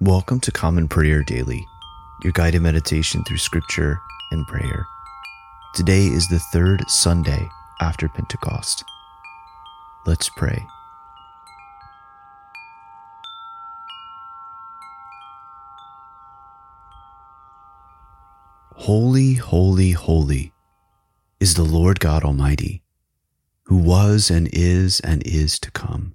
Welcome to Common Prayer Daily, your guided meditation through scripture and prayer. Today is the third Sunday after Pentecost. Let's pray. Holy, holy, holy is the Lord God Almighty, who was and is and is to come.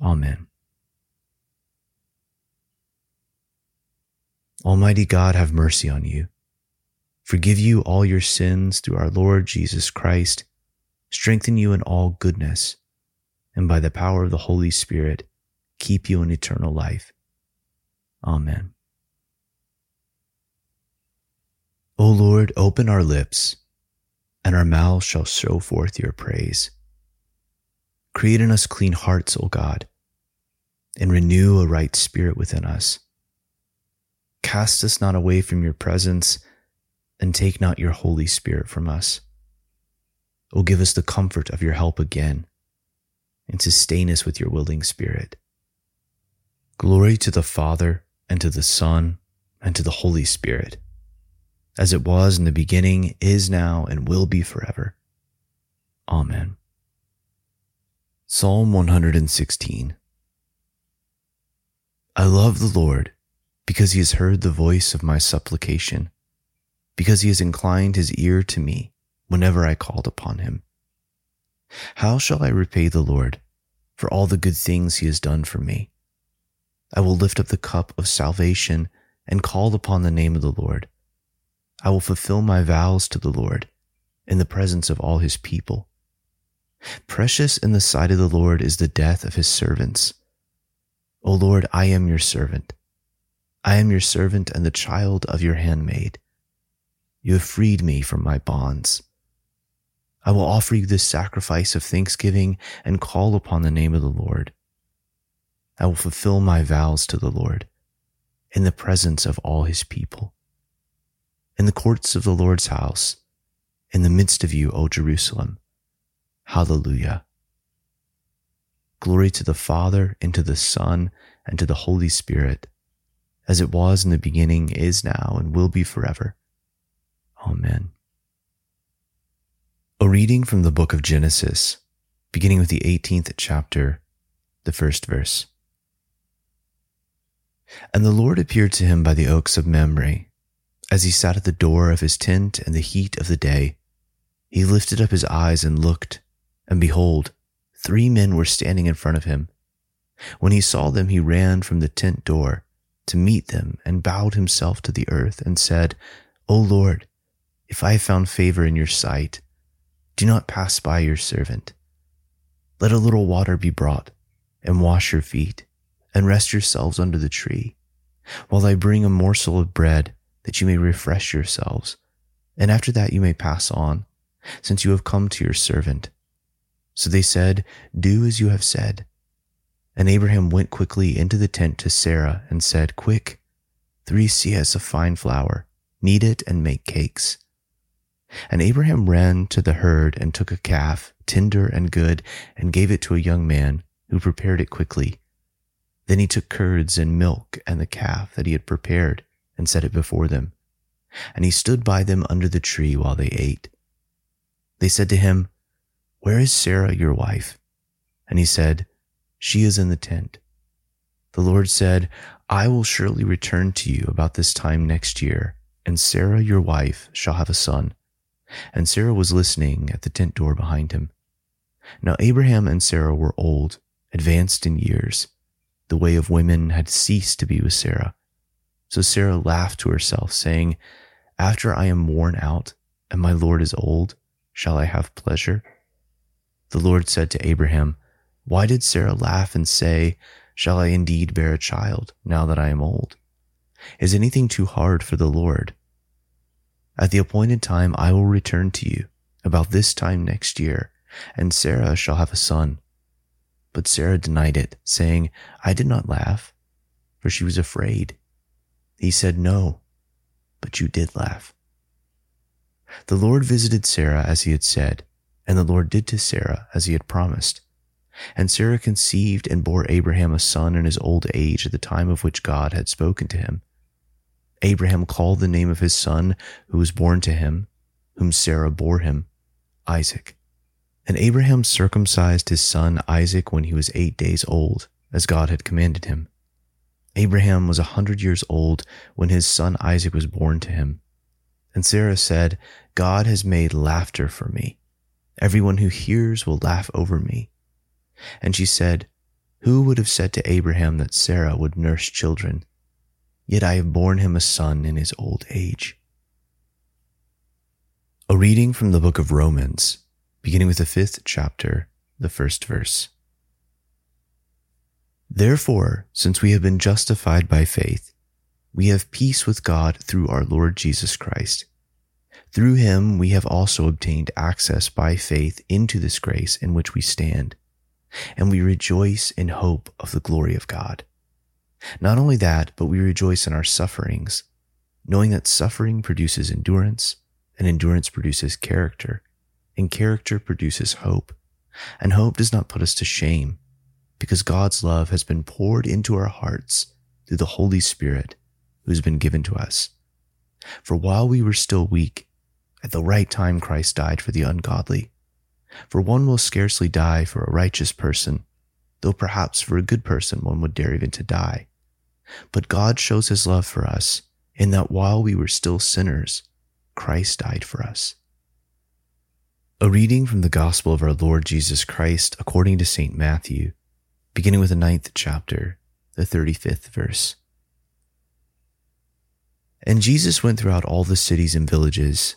Amen. Almighty God, have mercy on you. Forgive you all your sins through our Lord Jesus Christ, strengthen you in all goodness, and by the power of the Holy Spirit, keep you in eternal life. Amen. O Lord, open our lips, and our mouths shall show forth your praise. Create in us clean hearts, O God, and renew a right spirit within us. Cast us not away from your presence, and take not your Holy Spirit from us. O give us the comfort of your help again, and sustain us with your willing spirit. Glory to the Father, and to the Son, and to the Holy Spirit, as it was in the beginning, is now, and will be forever. Amen. Psalm 116 I love the Lord because he has heard the voice of my supplication, because he has inclined his ear to me whenever I called upon him. How shall I repay the Lord for all the good things he has done for me? I will lift up the cup of salvation and call upon the name of the Lord. I will fulfill my vows to the Lord in the presence of all his people. Precious in the sight of the Lord is the death of his servants. O Lord, I am your servant. I am your servant and the child of your handmaid. You have freed me from my bonds. I will offer you this sacrifice of thanksgiving and call upon the name of the Lord. I will fulfill my vows to the Lord in the presence of all his people. In the courts of the Lord's house, in the midst of you, O Jerusalem. Hallelujah. Glory to the Father, and to the Son, and to the Holy Spirit, as it was in the beginning, is now, and will be forever. Amen. A reading from the book of Genesis, beginning with the 18th chapter, the first verse. And the Lord appeared to him by the oaks of Mamre, as he sat at the door of his tent in the heat of the day. He lifted up his eyes and looked and behold, three men were standing in front of him. When he saw them, he ran from the tent door to meet them and bowed himself to the earth and said, O Lord, if I have found favor in your sight, do not pass by your servant. Let a little water be brought and wash your feet and rest yourselves under the tree while I bring a morsel of bread that you may refresh yourselves. And after that you may pass on, since you have come to your servant. So they said, Do as you have said. And Abraham went quickly into the tent to Sarah and said, Quick, three seahs of fine flour, knead it and make cakes. And Abraham ran to the herd and took a calf, tender and good, and gave it to a young man who prepared it quickly. Then he took curds and milk and the calf that he had prepared and set it before them. And he stood by them under the tree while they ate. They said to him, where is Sarah, your wife? And he said, She is in the tent. The Lord said, I will surely return to you about this time next year, and Sarah your wife shall have a son. And Sarah was listening at the tent door behind him. Now Abraham and Sarah were old, advanced in years. The way of women had ceased to be with Sarah. So Sarah laughed to herself, saying, After I am worn out, and my Lord is old, shall I have pleasure? The Lord said to Abraham, Why did Sarah laugh and say, Shall I indeed bear a child now that I am old? Is anything too hard for the Lord? At the appointed time I will return to you, about this time next year, and Sarah shall have a son. But Sarah denied it, saying, I did not laugh, for she was afraid. He said, No, but you did laugh. The Lord visited Sarah as he had said, and the Lord did to Sarah as he had promised. And Sarah conceived and bore Abraham a son in his old age at the time of which God had spoken to him. Abraham called the name of his son who was born to him, whom Sarah bore him, Isaac. And Abraham circumcised his son Isaac when he was eight days old, as God had commanded him. Abraham was a hundred years old when his son Isaac was born to him. And Sarah said, God has made laughter for me. Everyone who hears will laugh over me. And she said, Who would have said to Abraham that Sarah would nurse children? Yet I have borne him a son in his old age. A reading from the book of Romans, beginning with the fifth chapter, the first verse. Therefore, since we have been justified by faith, we have peace with God through our Lord Jesus Christ. Through him we have also obtained access by faith into this grace in which we stand and we rejoice in hope of the glory of God. Not only that, but we rejoice in our sufferings, knowing that suffering produces endurance, and endurance produces character, and character produces hope. And hope does not put us to shame, because God's love has been poured into our hearts through the Holy Spirit who has been given to us. For while we were still weak, at the right time Christ died for the ungodly. For one will scarcely die for a righteous person, though perhaps for a good person one would dare even to die. But God shows his love for us in that while we were still sinners, Christ died for us. A reading from the Gospel of our Lord Jesus Christ according to St. Matthew, beginning with the ninth chapter, the 35th verse. And Jesus went throughout all the cities and villages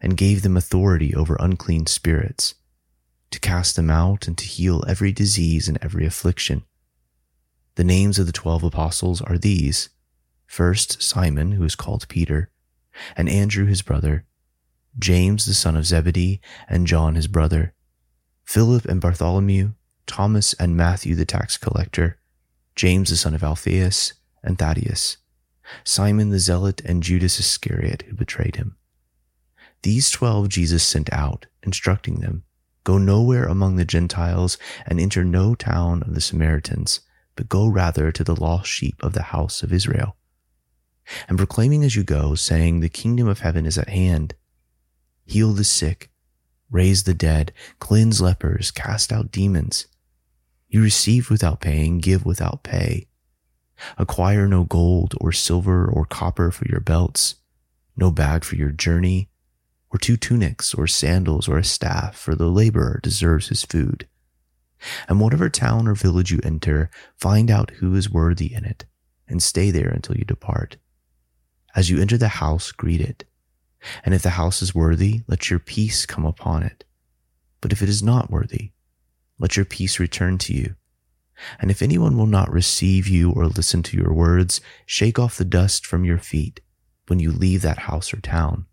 and gave them authority over unclean spirits, to cast them out and to heal every disease and every affliction. The names of the twelve apostles are these first Simon, who is called Peter, and Andrew his brother, James the son of Zebedee, and John his brother, Philip and Bartholomew, Thomas and Matthew the tax collector, James the son of Alphaeus, and Thaddeus, Simon the zealot, and Judas Iscariot, who betrayed him. These twelve Jesus sent out, instructing them, Go nowhere among the Gentiles and enter no town of the Samaritans, but go rather to the lost sheep of the house of Israel. And proclaiming as you go, saying, The kingdom of heaven is at hand. Heal the sick, raise the dead, cleanse lepers, cast out demons. You receive without paying, give without pay. Acquire no gold or silver or copper for your belts, no bag for your journey or two tunics, or sandals, or a staff, for the laborer deserves his food. And whatever town or village you enter, find out who is worthy in it, and stay there until you depart. As you enter the house, greet it. And if the house is worthy, let your peace come upon it. But if it is not worthy, let your peace return to you. And if anyone will not receive you or listen to your words, shake off the dust from your feet when you leave that house or town.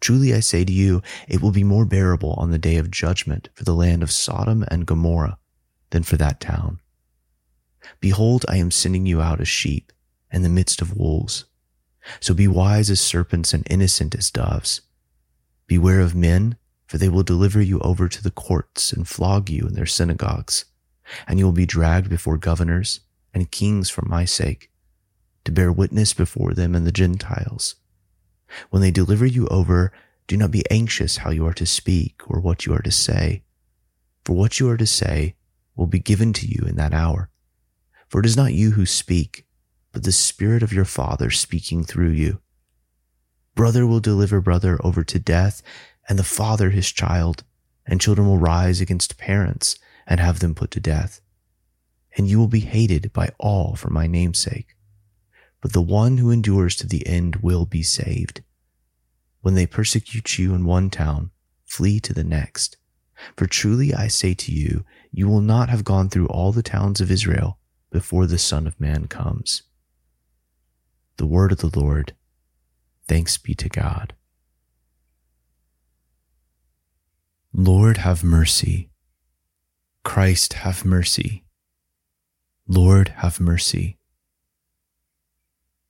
Truly I say to you, it will be more bearable on the day of judgment for the land of Sodom and Gomorrah than for that town. Behold, I am sending you out as sheep in the midst of wolves. So be wise as serpents and innocent as doves. Beware of men, for they will deliver you over to the courts and flog you in their synagogues, and you will be dragged before governors and kings for my sake, to bear witness before them and the Gentiles. When they deliver you over, do not be anxious how you are to speak or what you are to say, for what you are to say will be given to you in that hour. For it is not you who speak, but the Spirit of your Father speaking through you. Brother will deliver brother over to death, and the father his child, and children will rise against parents and have them put to death. And you will be hated by all for my name's sake. But the one who endures to the end will be saved. When they persecute you in one town, flee to the next. For truly I say to you, you will not have gone through all the towns of Israel before the Son of Man comes. The word of the Lord. Thanks be to God. Lord, have mercy. Christ, have mercy. Lord, have mercy.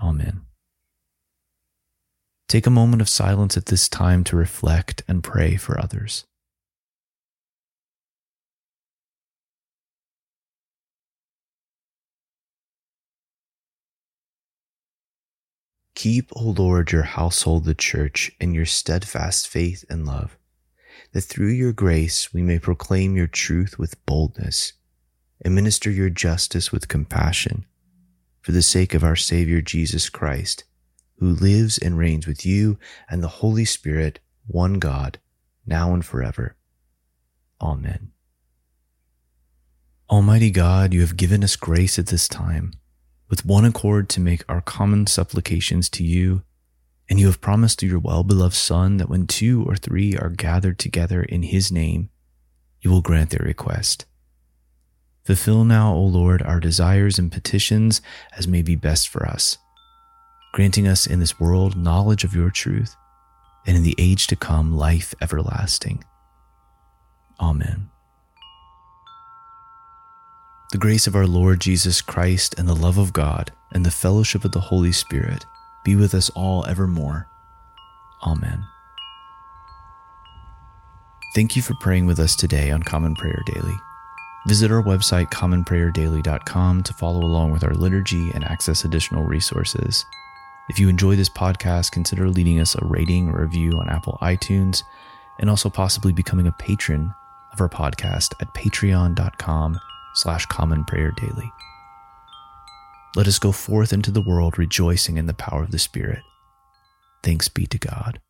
Amen. Take a moment of silence at this time to reflect and pray for others. Keep, O Lord, your household, the church, in your steadfast faith and love, that through your grace we may proclaim your truth with boldness administer your justice with compassion, for the sake of our Savior Jesus Christ, who lives and reigns with you and the Holy Spirit, one God, now and forever. Amen. Almighty God, you have given us grace at this time with one accord to make our common supplications to you. And you have promised through your well beloved Son that when two or three are gathered together in his name, you will grant their request. Fulfill now, O Lord, our desires and petitions as may be best for us, granting us in this world knowledge of your truth, and in the age to come life everlasting. Amen. The grace of our Lord Jesus Christ and the love of God and the fellowship of the Holy Spirit be with us all evermore. Amen. Thank you for praying with us today on Common Prayer Daily. Visit our website, commonprayerdaily.com, to follow along with our liturgy and access additional resources. If you enjoy this podcast, consider leaving us a rating or review on Apple iTunes and also possibly becoming a patron of our podcast at patreon.com slash common prayer daily. Let us go forth into the world rejoicing in the power of the Spirit. Thanks be to God.